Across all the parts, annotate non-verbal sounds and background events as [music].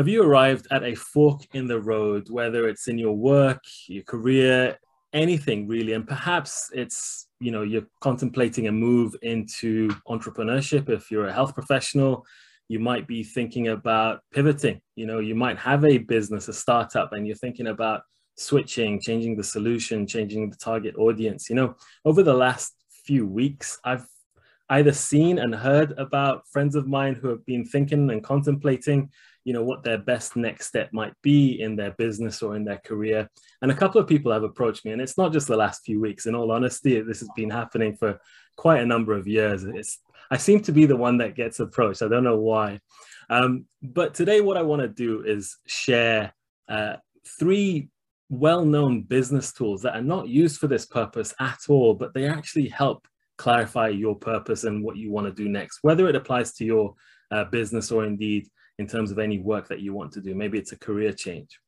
Have you arrived at a fork in the road, whether it's in your work, your career, anything really, and perhaps it's you know you're contemplating a move into entrepreneurship. If you're a health professional you might be thinking about pivoting. You know you might have a business a startup and you're thinking about switching changing the solution changing the target audience. You know over the last few weeks i've either seen and heard about friends of mine who have been thinking and contemplating you know what their best next step might be in their business or in their career. And a couple of people have approached me and it's not just the last few weeks. In all honesty this has been happening for quite a number of years. It's i seem to be the one that gets approached. I don't know why. Um, but today what i want to do is share uh, three well-known business tools that are not used for this purpose at all but they actually help clarify your purpose and what you want to do next whether it applies to your uh, business or indeed in terms of any work that you want to do. Maybe it's a career change.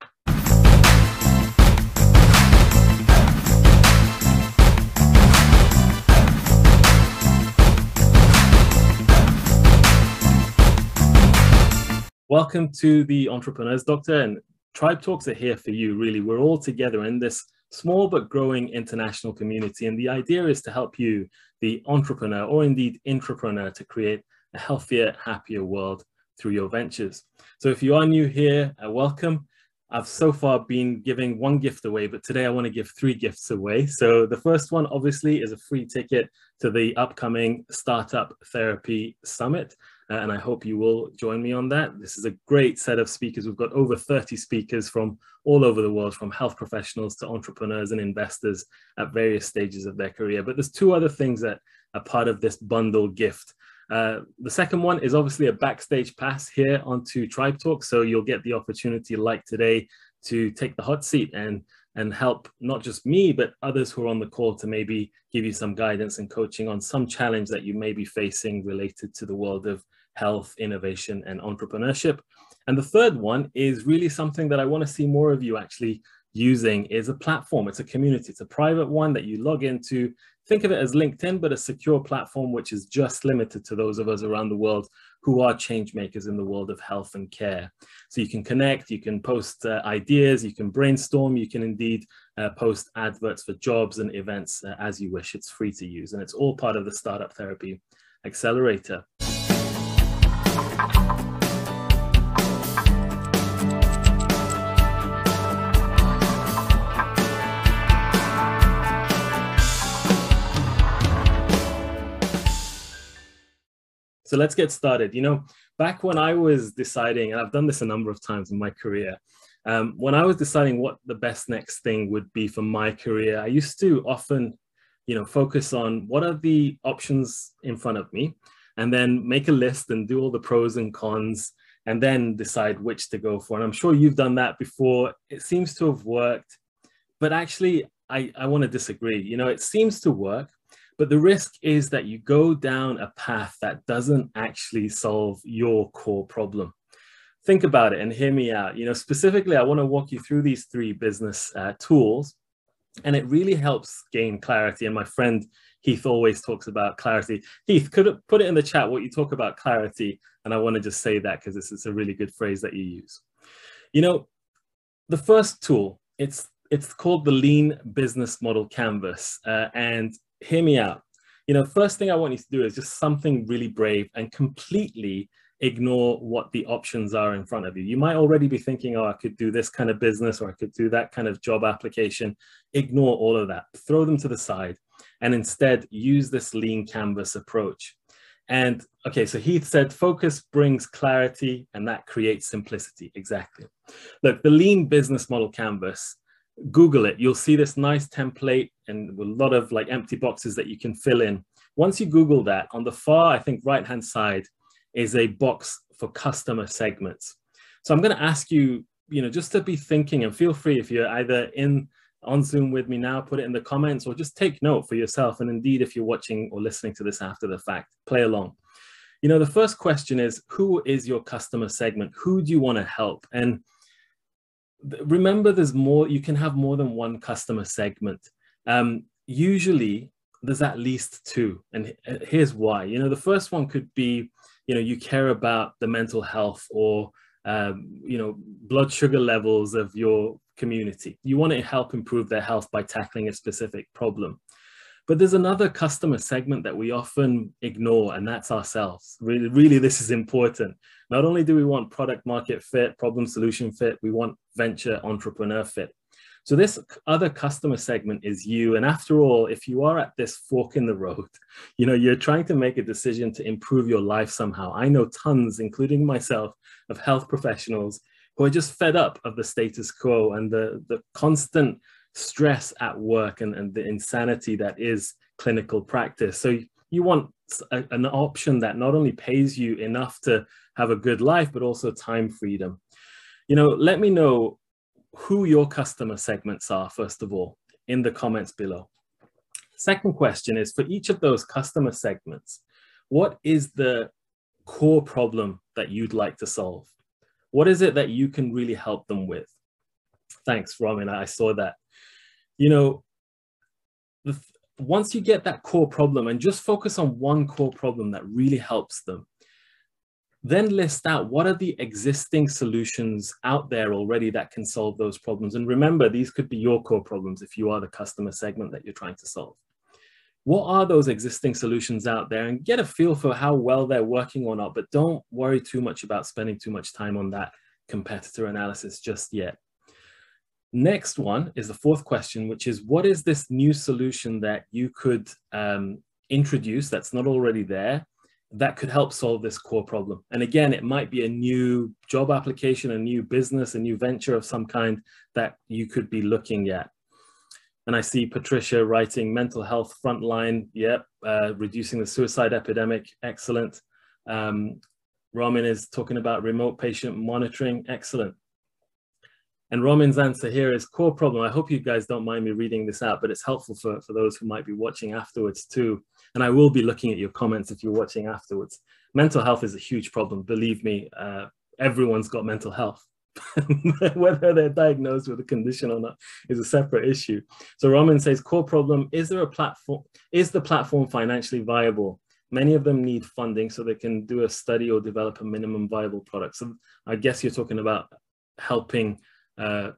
Welcome to the Entrepreneurs Doctor and Tribe Talks are here for you, really. We're all together in this small but growing international community. And the idea is to help you, the entrepreneur or indeed intrapreneur, to create a healthier, happier world through your ventures. So if you are new here, uh, welcome. I've so far been giving one gift away, but today I want to give three gifts away. So the first one obviously is a free ticket to the upcoming Startup Therapy Summit. Uh, and I hope you will join me on that. This is a great set of speakers. We've got over 30 speakers from all over the world, from health professionals to entrepreneurs and investors at various stages of their career. But there's two other things that are part of this bundle gift. Uh, the second one is obviously a backstage pass here onto Tribe Talk. So you'll get the opportunity like today to take the hot seat and and help not just me, but others who are on the call to maybe give you some guidance and coaching on some challenge that you may be facing related to the world of health, innovation, and entrepreneurship. And the third one is really something that I want to see more of you actually using is a platform. It's a community. It's a private one that you log into Think of it as LinkedIn, but a secure platform which is just limited to those of us around the world who are change makers in the world of health and care. So you can connect, you can post uh, ideas, you can brainstorm, you can indeed uh, post adverts for jobs and events uh, as you wish. It's free to use and it's all part of the Startup Therapy Accelerator. So let's get started. You know, back when I was deciding, and I've done this a number of times in my career, um, when I was deciding what the best next thing would be for my career, I used to often, you know, focus on what are the options in front of me, and then make a list and do all the pros and cons, and then decide which to go for. And I'm sure you've done that before. It seems to have worked, but actually, I, I want to disagree. You know, it seems to work, but the risk is that you go down a path that doesn't actually solve your core problem. Think about it and hear me out. You know, specifically, I want to walk you through these three business uh, tools, and it really helps gain clarity. And my friend Heath always talks about clarity. Heath, could put it in the chat what you talk about clarity, and I want to just say that because it's, is a really good phrase that you use. You know, the first tool it's it's called the Lean Business Model Canvas, uh, and hear me out. You know, first thing I want you to do is just something really brave and completely ignore what the options are in front of you. You might already be thinking, oh, I could do this kind of business or I could do that kind of job application. Ignore all of that, throw them to the side, and instead use this lean canvas approach. And okay, so Heath said focus brings clarity and that creates simplicity. Exactly. Look, the lean business model canvas Google it, you'll see this nice template and a lot of like empty boxes that you can fill in. Once you Google that, on the far, I think, right hand side is a box for customer segments. So I'm going to ask you, you know, just to be thinking and feel free if you're either in on Zoom with me now, put it in the comments or just take note for yourself. And indeed, if you're watching or listening to this after the fact, play along. You know, the first question is who is your customer segment? Who do you want to help? And remember there's more you can have more than one customer segment um, usually there's at least two and here's why you know the first one could be you know you care about the mental health or um, you know, blood sugar levels of your community. You want to help improve their health by tackling a specific problem. But there's another customer segment that we often ignore, and that's ourselves. Really, really, this is important. Not only do we want product market fit, problem solution fit, we want venture entrepreneur fit. So this other customer segment is you. And after all, if you are at this fork in the road, [laughs] you know, you're trying to make a decision to improve your life somehow. I know tons, including myself, of health professionals who are just fed up of the status quo and the, the constant stress at work and, and the insanity that is clinical practice. So you want a, an option that not only pays you enough to have a good life, but also time freedom. You know, let me know who your customer segments are, first of all, in the comments below. Second question is for each of those customer segments, what is the core problem that you'd like to solve? What is it that you can really help them with? Thanks, Roman. I saw that. You know, once you get that core problem and just focus on one core problem that really helps them, then list out what are the existing solutions out there already that can solve those problems. And remember, these could be your core problems if you are the customer segment that you're trying to solve. What are those existing solutions out there and get a feel for how well they're working or not, but don't worry too much about spending too much time on that competitor analysis just yet. Next one is the fourth question, which is what is this new solution that you could um, introduce that's not already there that could help solve this core problem. And again, it might be a new job application, a new business, a new venture of some kind that you could be looking at. And I see Patricia writing mental health frontline. Yep, uh, reducing the suicide epidemic. Excellent. Um, Ramin is talking about remote patient monitoring. Excellent. And Roman's answer here is core problem. I hope you guys don't mind me reading this out, but it's helpful for, for those who might be watching afterwards too. And I will be looking at your comments if you're watching afterwards. Mental health is a huge problem. Believe me, uh, everyone's got mental health. [laughs] Whether they're diagnosed with a condition or not is a separate issue. So Roman says, core problem, is there a platform, is the platform financially viable? Many of them need funding so they can do a study or develop a minimum viable product. So I guess you're talking about helping uh,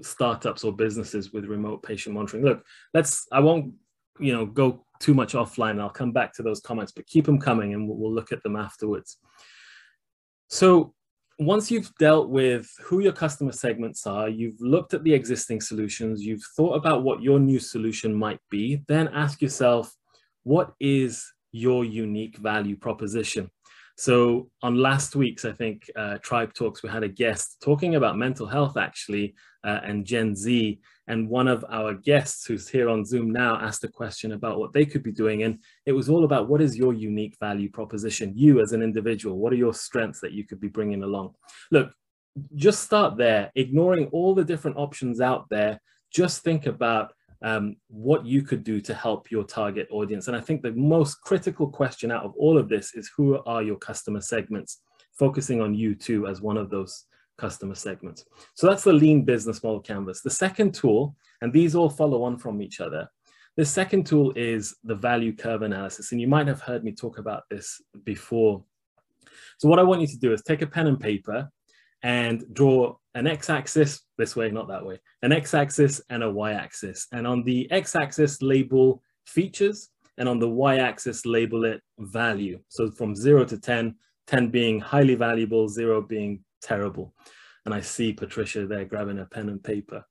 startups or businesses with remote patient monitoring. Look, let's, I won't, you know, go too much offline. I'll come back to those comments, but keep them coming and we'll, we'll look at them afterwards. So once you've dealt with who your customer segments are, you've looked at the existing solutions, you've thought about what your new solution might be, then ask yourself, what is your unique value proposition? So on last week's, I think, uh, Tribe Talks, we had a guest talking about mental health actually uh, and Gen Z. And one of our guests who's here on Zoom now asked a question about what they could be doing. And it was all about what is your unique value proposition? You as an individual, what are your strengths that you could be bringing along? Look, just start there, ignoring all the different options out there. Just think about um, what you could do to help your target audience. And I think the most critical question out of all of this is who are your customer segments, focusing on you too as one of those customer segments. So that's the lean business model canvas. The second tool, and these all follow on from each other, the second tool is the value curve analysis. And you might have heard me talk about this before. So what I want you to do is take a pen and paper and draw an x-axis this way, not that way, an x-axis and a y-axis. And on the x-axis, label features, and on the y-axis, label it value. So from zero to 10, 10 being highly valuable, zero being terrible. And I see Patricia there grabbing a pen and paper.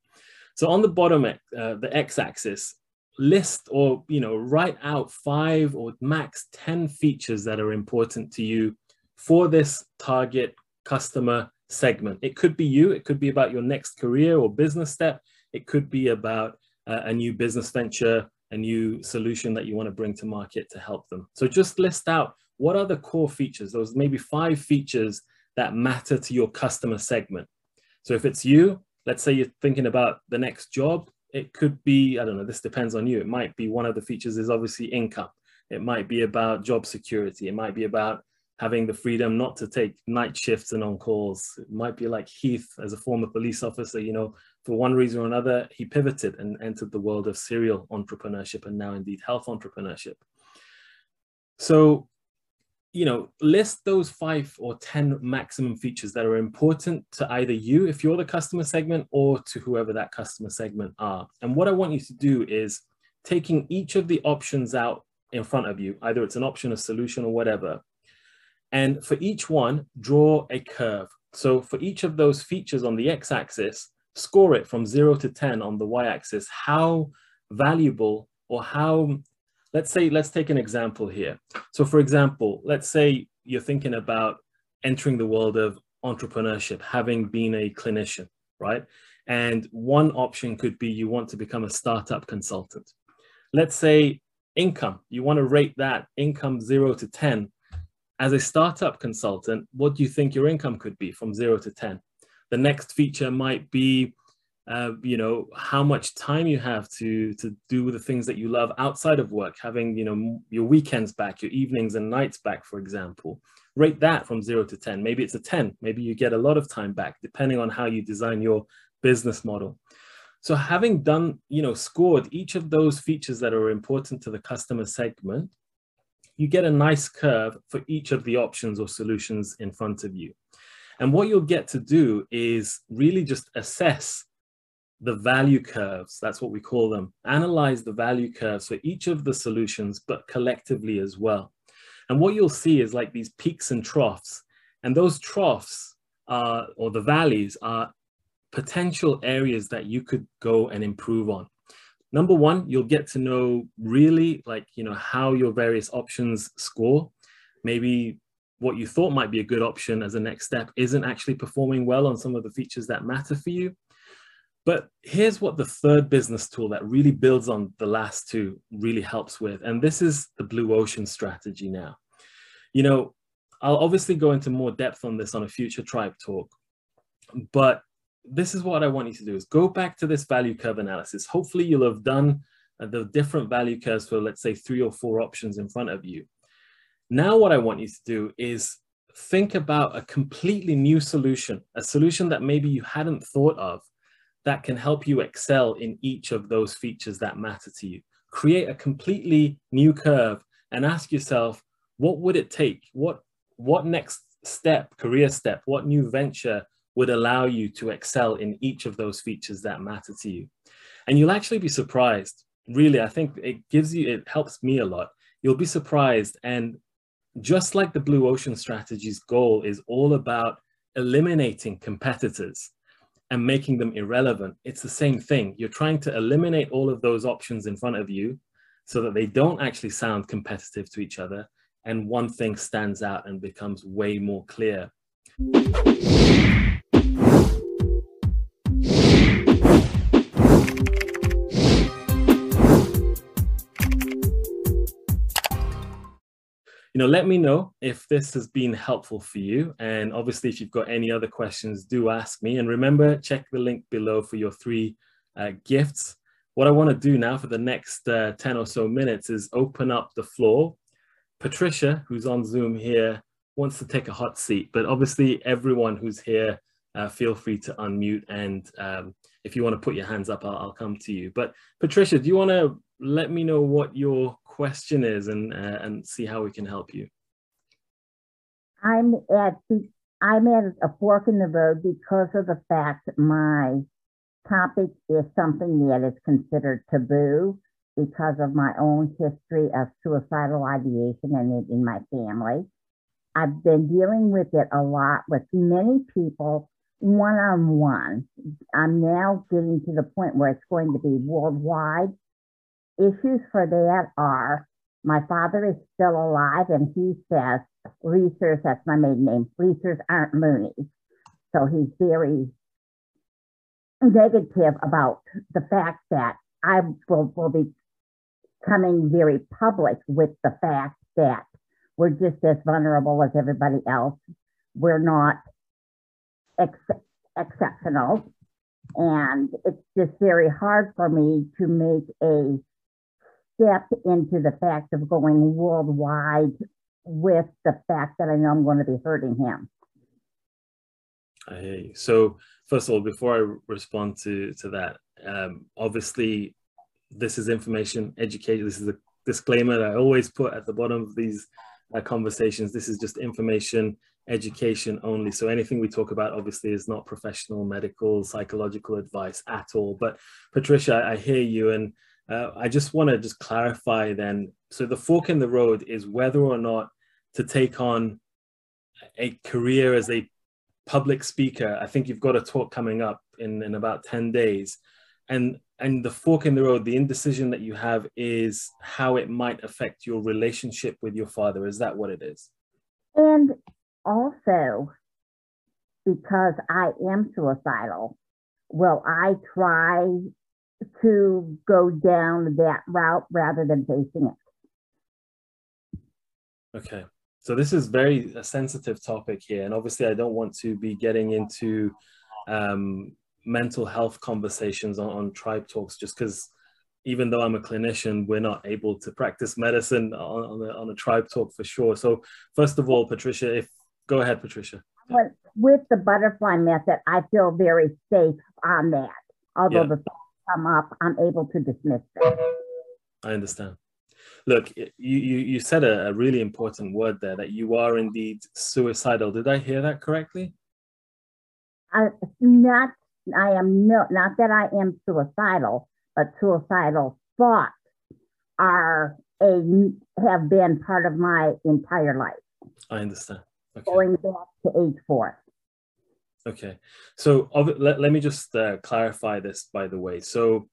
So on the bottom, uh, the x-axis, list or you know write out five or max 10 features that are important to you for this target customer segment. It could be you, it could be about your next career or business step, it could be about uh, a new business venture, a new solution that you want to bring to market to help them. So just list out what are the core features, those maybe five features that matter to your customer segment. So if it's you, let's say you're thinking about the next job, it could be, I don't know, this depends on you. It might be one of the features is obviously income. It might be about job security. It might be about having the freedom not to take night shifts and on calls. It might be like Heath as a former police officer, you know, for one reason or another, he pivoted and entered the world of serial entrepreneurship and now indeed health entrepreneurship. So you know, list those five or 10 maximum features that are important to either you, if you're the customer segment, or to whoever that customer segment are. And what I want you to do is taking each of the options out in front of you, either it's an option, a solution, or whatever. And for each one, draw a curve. So for each of those features on the x-axis, score it from zero to 10 on the y-axis, how valuable or how let's say, let's take an example here. So for example, let's say you're thinking about entering the world of entrepreneurship, having been a clinician, right? And one option could be you want to become a startup consultant. Let's say income, you want to rate that income zero to 10. As a startup consultant, what do you think your income could be from zero to 10? The next feature might be uh, you know how much time you have to to do the things that you love outside of work having you know your weekends back your evenings and nights back for example. Rate that from 0 to 10 maybe it's a 10 maybe you get a lot of time back depending on how you design your business model. So having done you know scored each of those features that are important to the customer segment you get a nice curve for each of the options or solutions in front of you and what you'll get to do is really just assess the value curves, that's what we call them, analyze the value curves for each of the solutions, but collectively as well. And what you'll see is like these peaks and troughs, and those troughs are, or the valleys are potential areas that you could go and improve on. Number one, you'll get to know really like, you know, how your various options score. Maybe what you thought might be a good option as a next step isn't actually performing well on some of the features that matter for you. But here's what the third business tool that really builds on the last two really helps with. And this is the blue ocean strategy now. You know, I'll obviously go into more depth on this on a future tribe talk, but this is what I want you to do is go back to this value curve analysis. Hopefully you'll have done uh, the different value curves for let's say three or four options in front of you. Now what I want you to do is think about a completely new solution, a solution that maybe you hadn't thought of that can help you excel in each of those features that matter to you. Create a completely new curve and ask yourself, what would it take? What, what next step, career step, what new venture would allow you to excel in each of those features that matter to you? And you'll actually be surprised. Really, I think it gives you, it helps me a lot. You'll be surprised. And just like the Blue Ocean Strategy's goal is all about eliminating competitors and making them irrelevant. It's the same thing. You're trying to eliminate all of those options in front of you so that they don't actually sound competitive to each other. And one thing stands out and becomes way more clear. You know, let me know if this has been helpful for you. And obviously, if you've got any other questions, do ask me. And remember, check the link below for your three uh, gifts. What I want to do now for the next uh, 10 or so minutes is open up the floor. Patricia, who's on Zoom here, wants to take a hot seat, but obviously everyone who's here, uh, feel free to unmute. And um, if you want to put your hands up, I'll, I'll come to you. But Patricia, do you want to let me know what your question is and uh, and see how we can help you. I'm at I'm at a fork in the road because of the fact my topic is something that is considered taboo because of my own history of suicidal ideation and in my family. I've been dealing with it a lot with many people one on one. I'm now getting to the point where it's going to be worldwide issues for that are my father is still alive and he says Leasers, that's my maiden name, Leasers aren't Moonies. So he's very negative about the fact that I will, will be coming very public with the fact that we're just as vulnerable as everybody else. We're not ex- exceptional. And it's just very hard for me to make a step into the fact of going worldwide with the fact that I know I'm going to be hurting him. I hear you. So first of all, before I respond to to that, um, obviously this is information, education. This is a disclaimer that I always put at the bottom of these uh, conversations. This is just information, education only. So anything we talk about obviously is not professional, medical, psychological advice at all. But Patricia, I, I hear you, and uh, I just want to just clarify then. So the fork in the road is whether or not to take on a career as a public speaker. I think you've got a talk coming up in, in about 10 days. And and the fork in the road, the indecision that you have is how it might affect your relationship with your father. Is that what it is? And also, because I am suicidal, will I try to go down that route rather than facing it? Okay. So this is very a sensitive topic here, and obviously I don't want to be getting into um, mental health conversations on, on tribe talks just because even though I'm a clinician, we're not able to practice medicine on, on, a, on a tribe talk for sure. So first of all, Patricia, if go ahead, Patricia. With the butterfly method, I feel very safe on that. Although yeah. the come up, I'm able to dismiss them. I understand. Look, you, you, you said a, a really important word there that you are indeed suicidal. Did I hear that correctly? I, not I am no, not that I am suicidal, but suicidal thoughts are a have been part of my entire life. I understand. Okay. Going back to age four. Okay, so let, let me just uh, clarify this, by the way. So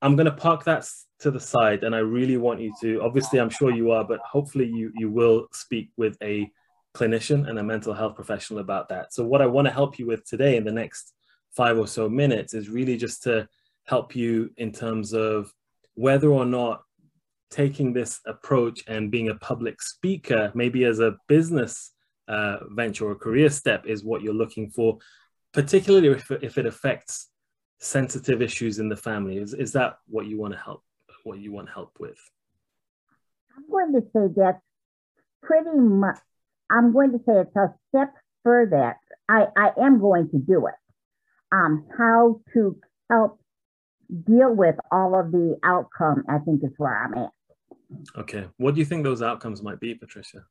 I'm going to park that to the side, and I really want you to. Obviously, I'm sure you are, but hopefully, you you will speak with a clinician and a mental health professional about that. So, what I want to help you with today in the next five or so minutes is really just to help you in terms of whether or not taking this approach and being a public speaker, maybe as a business uh, venture or career step, is what you're looking for, particularly if, if it affects sensitive issues in the family. Is, is that what you want to help? What you want help with? I'm going to say that pretty much I'm going to say it's a step further. I, I am going to do it. Um, how to help deal with all of the outcome, I think is where I'm at. Okay. What do you think those outcomes might be, Patricia?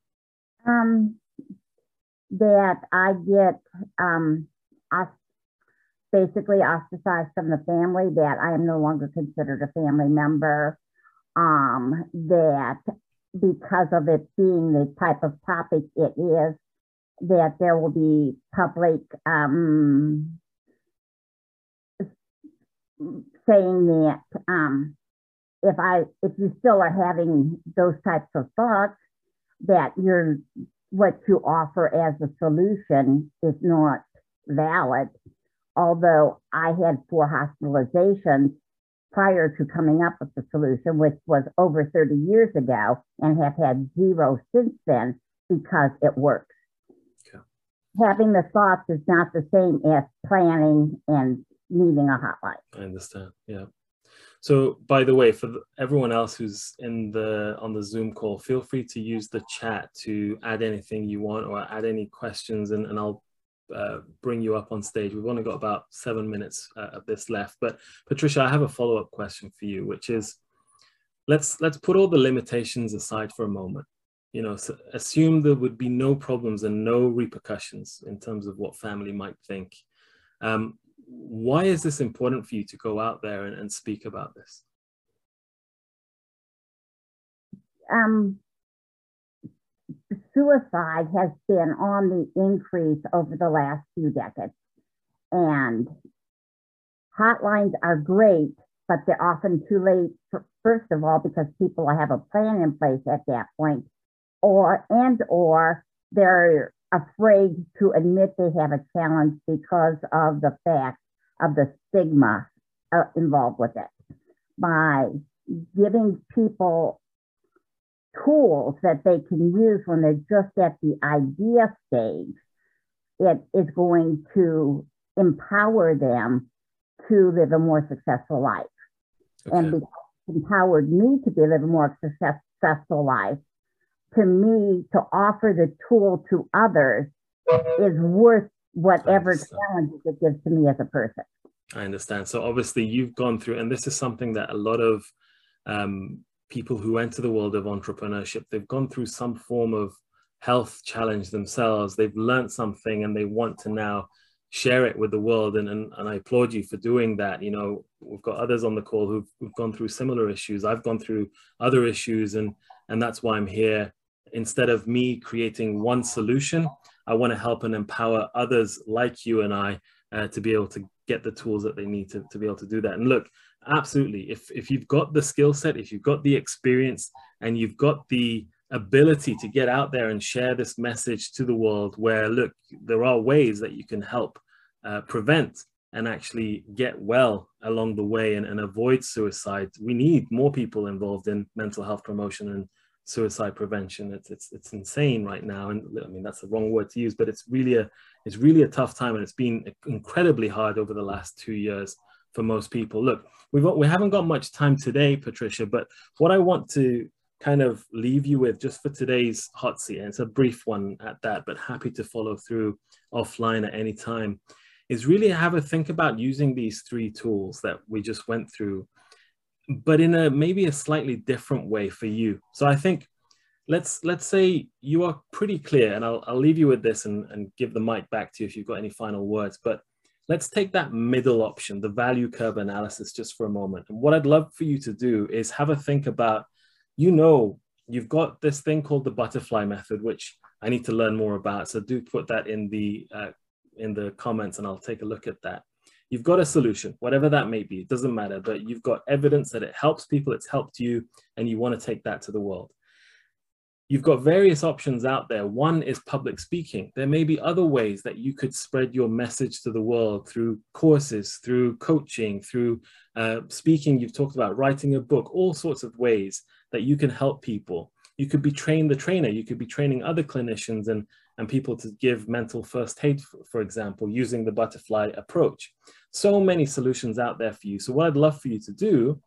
Um, that I get um, basically ostracized from the family, that I am no longer considered a family member, um, that because of it being the type of topic it is, that there will be public um, saying that um, if I if you still are having those types of thoughts, that you're what you offer as a solution is not valid. Although I had four hospitalizations prior to coming up with the solution, which was over 30 years ago, and have had zero since then because it works. Okay. Having the thoughts is not the same as planning and needing a hotline. I understand. Yeah. So, by the way, for everyone else who's in the on the Zoom call, feel free to use the chat to add anything you want or add any questions, and, and I'll uh, bring you up on stage. We've only got about seven minutes uh, of this left, but Patricia, I have a follow-up question for you, which is, let's let's put all the limitations aside for a moment. You know, so assume there would be no problems and no repercussions in terms of what family might think. Um, why is this important for you to go out there and, and speak about this? Um, suicide has been on the increase over the last few decades. And hotlines are great, but they're often too late, for, first of all, because people have a plan in place at that point, or and or they're afraid to admit they have a challenge because of the fact of the stigma uh, involved with it. By giving people tools that they can use when they're just at the idea stage, it is going to empower them to live a more successful life. Okay. And because empowered me to be live a more successful life, to me, to offer the tool to others is worth whatever challenges it gives to me as a person. I understand. So obviously you've gone through, and this is something that a lot of um, people who enter the world of entrepreneurship, they've gone through some form of health challenge themselves. They've learned something and they want to now share it with the world. And, and, and I applaud you for doing that. You know, we've got others on the call who've, who've gone through similar issues. I've gone through other issues and, and that's why I'm here. Instead of me creating one solution, I want to help and empower others like you and I uh, to be able to get the tools that they need to, to be able to do that. And look, absolutely, if, if you've got the skill set, if you've got the experience and you've got the ability to get out there and share this message to the world where, look, there are ways that you can help uh, prevent and actually get well along the way and, and avoid suicide. We need more people involved in mental health promotion and suicide prevention. It's, it's, it's insane right now. And I mean, that's the wrong word to use, but it's really a, it's really a tough time and it's been incredibly hard over the last two years for most people. Look, we've, we haven't got much time today, Patricia, but what I want to kind of leave you with just for today's hot seat, and it's a brief one at that, but happy to follow through offline at any time, is really have a think about using these three tools that we just went through, but in a maybe a slightly different way for you. So I think let's let's say you are pretty clear, and I'll, I'll leave you with this and, and give the mic back to you if you've got any final words, but let's take that middle option, the value curve analysis, just for a moment. And what I'd love for you to do is have a think about you know you've got this thing called the butterfly method, which I need to learn more about. So do put that in the uh, in the comments, and I'll take a look at that. You've got a solution, whatever that may be. It doesn't matter, but you've got evidence that it helps people. It's helped you, and you want to take that to the world. You've got various options out there. One is public speaking. There may be other ways that you could spread your message to the world through courses, through coaching, through uh, speaking. You've talked about writing a book, all sorts of ways that you can help people. You could be trained the trainer. You could be training other clinicians and, and people to give mental first aid, for, for example, using the butterfly approach. So many solutions out there for you. So what I'd love for you to do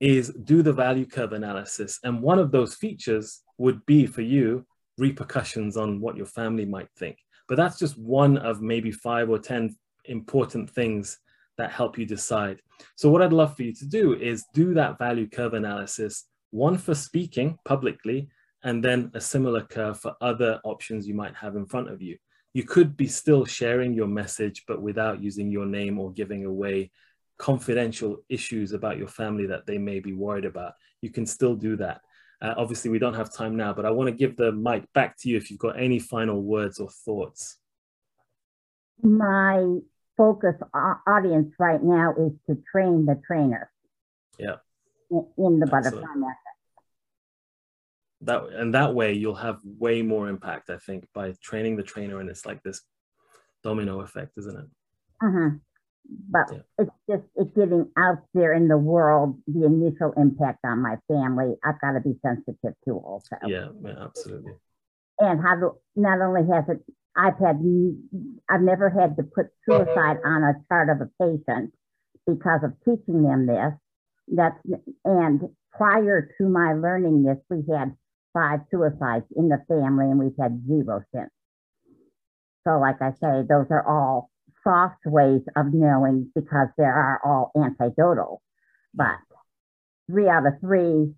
is do the value curve analysis. And one of those features would be for you repercussions on what your family might think. But that's just one of maybe five or 10 important things that help you decide. So what I'd love for you to do is do that value curve analysis one for speaking publicly, and then a similar curve for other options you might have in front of you. You could be still sharing your message, but without using your name or giving away confidential issues about your family that they may be worried about. You can still do that. Uh, obviously, we don't have time now, but I want to give the mic back to you if you've got any final words or thoughts. My focus audience right now is to train the trainer. Yeah in the butterfly method. That and that way you'll have way more impact, I think, by training the trainer, and it's like this domino effect, isn't it? Uh-huh. But yeah. it's just it's getting out there in the world the initial impact on my family. I've got to be sensitive to also. Yeah, yeah, absolutely. And how to not only has it, I've had I've never had to put suicide on a chart of a patient because of teaching them this that's and prior to my learning this, we had five suicides in the family, and we've had zero since. So, like I say, those are all soft ways of knowing because there are all antidotal. But three out of three,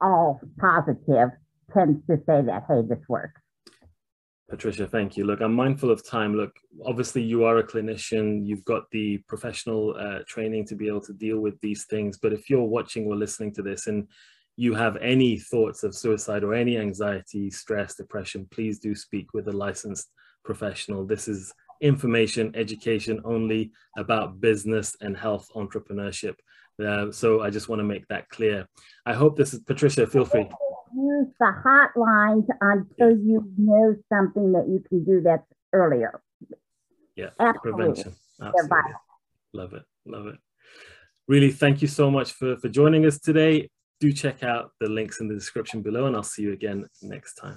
all positive, tends to say that, hey, this works. Patricia, thank you. Look, I'm mindful of time. Look, obviously you are a clinician. You've got the professional uh, training to be able to deal with these things. But if you're watching or listening to this and you have any thoughts of suicide or any anxiety, stress, depression, please do speak with a licensed professional. This is information, education only about business and health entrepreneurship. Uh, so I just want to make that clear. I hope this is, Patricia, feel free use the hotlines until you know something that you can do that's earlier. Yeah, Absolutely. prevention. Absolutely. Love it. Love it. Really, thank you so much for, for joining us today. Do check out the links in the description below, and I'll see you again next time.